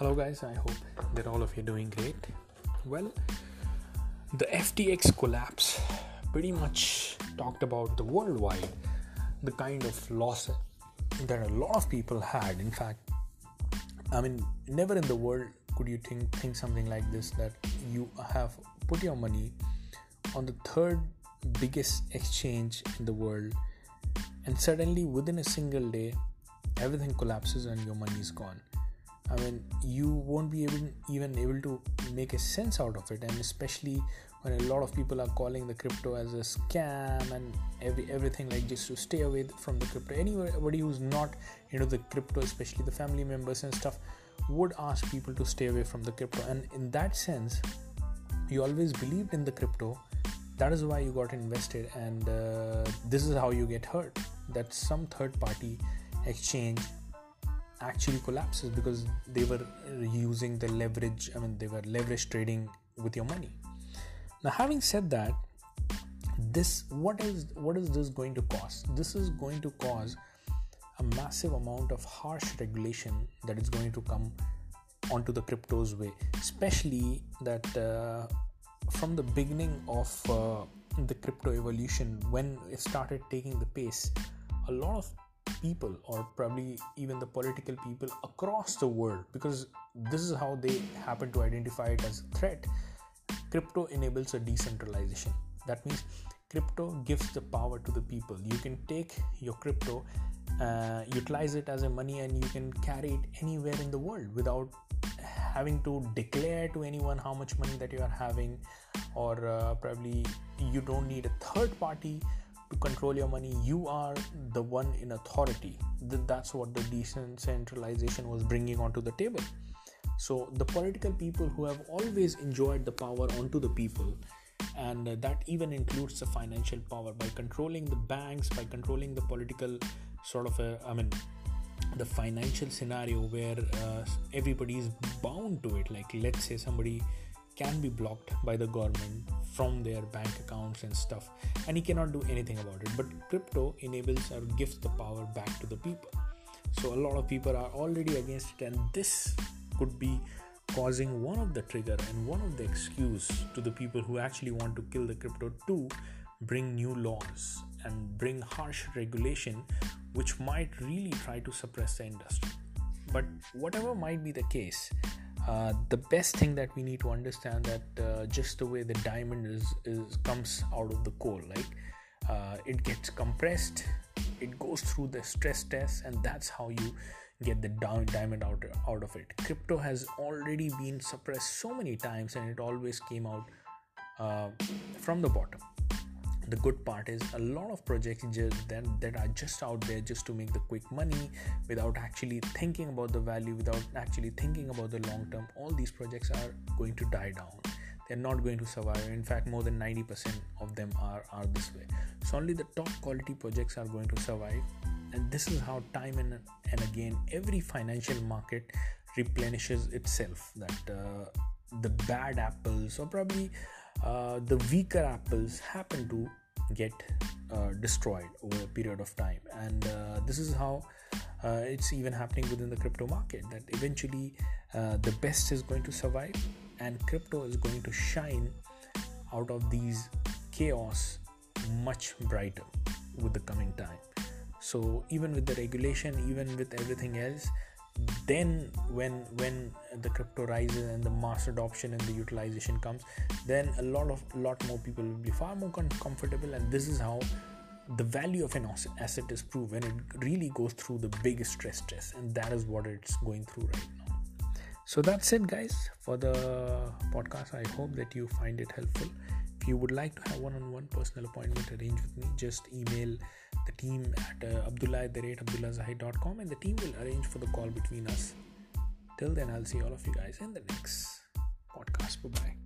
Hello, guys. I hope that all of you are doing great. Well, the FTX collapse pretty much talked about the worldwide, the kind of loss that a lot of people had. In fact, I mean, never in the world could you think think something like this that you have put your money on the third biggest exchange in the world, and suddenly within a single day, everything collapses and your money is gone I mean, you won't be even even able to make a sense out of it, and especially when a lot of people are calling the crypto as a scam and every everything like just to stay away from the crypto. Anybody who's not into the crypto, especially the family members and stuff, would ask people to stay away from the crypto. And in that sense, you always believed in the crypto. That is why you got invested, and uh, this is how you get hurt. That some third party exchange actually collapses because they were using the leverage i mean they were leverage trading with your money. Now having said that this what is what is this going to cause? This is going to cause a massive amount of harsh regulation that is going to come onto the cryptos way especially that uh, from the beginning of uh, the crypto evolution when it started taking the pace a lot of people or probably even the political people across the world because this is how they happen to identify it as a threat. Crypto enables a decentralization. That means crypto gives the power to the people. You can take your crypto uh, utilize it as a money and you can carry it anywhere in the world without having to declare to anyone how much money that you are having or uh, probably you don't need a third party control your money. You are the one in authority. That's what the decentralization was bringing onto the table. So the political people who have always enjoyed the power onto the people and that even includes the financial power. By controlling the banks by controlling the political sort of a, i mean the financial scenario where uh, everybody is bound to it. Like let's say somebody can be blocked by the government from their bank accounts and stuff and he cannot do anything about it. But crypto enables or gives the power back to the people. So a lot of people are already against it and this could be causing one of the trigger and one of the excuse to the people who actually want to kill the crypto to bring new laws and bring harsh regulation which might really try to suppress the industry. But whatever might be the case uh, the best thing that we need to understand that uh, just the way the diamond is, is comes out of the coal like uh, it gets compressed it goes through the stress test and that's how you get the diamond out, out of it. Crypto has already been suppressed so many times and it always came out uh, from the bottom the good part is a lot of projects just that, that are just out there just to make the quick money without actually thinking about the value without actually thinking about the long term. All these projects are going to die down. They're not going to survive. In fact more than 90% of them are are this way. So only the top quality projects are going to survive. And this is how time and, and again every financial market replenishes itself that uh, the bad apples or probably uh, the weaker apples happen to get uh, destroyed over a period of time. And uh, this is how uh, it's even happening within the crypto market that eventually uh, the best is going to survive and crypto is going to shine out of these chaos much brighter with the coming time. So even with the regulation even with everything else then when when the crypto rises and the mass adoption and the utilization comes then a lot of lot more people will be far more comfortable. And this is how the value of an asset is proved when it really goes through the biggest stress test. And that is what it's going through right now. So that's it guys for the podcast. I hope that you find it helpful if you would like to have one-on-one personal appointment arranged with me just email the team at uh, abdullah at the rate abdullahzahid.com and the team will arrange for the call between us. Till then i'll see all of you guys in the next podcast. Bye bye